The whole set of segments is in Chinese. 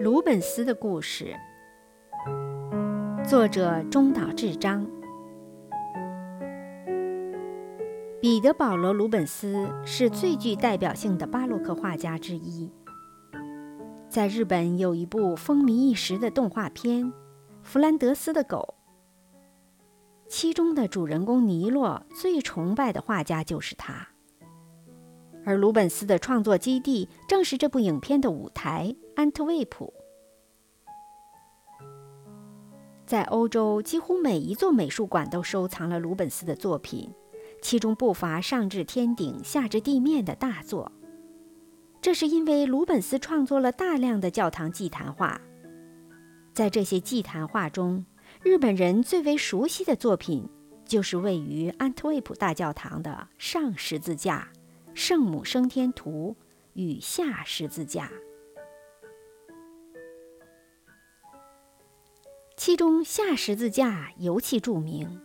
鲁本斯的故事，作者中岛智章。彼得·保罗·鲁本斯是最具代表性的巴洛克画家之一。在日本有一部风靡一时的动画片《弗兰德斯的狗》，其中的主人公尼洛最崇拜的画家就是他。而鲁本斯的创作基地正是这部影片的舞台——安特卫普。在欧洲，几乎每一座美术馆都收藏了鲁本斯的作品。其中不乏上至天顶、下至地面的大作。这是因为鲁本斯创作了大量的教堂祭坛画。在这些祭坛画中，日本人最为熟悉的作品就是位于安特卫普大教堂的上十字架、圣母升天图与下十字架。其中下十字架尤其著名。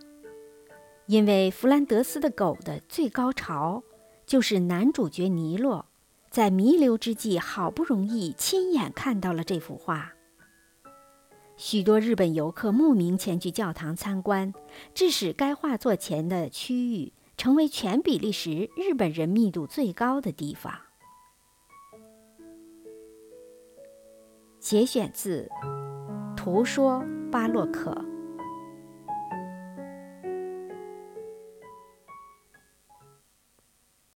因为弗兰德斯的狗的最高潮，就是男主角尼洛在弥留之际好不容易亲眼看到了这幅画。许多日本游客慕名前去教堂参观，致使该画作前的区域成为全比利时日本人密度最高的地方。节选自《图说巴洛克》。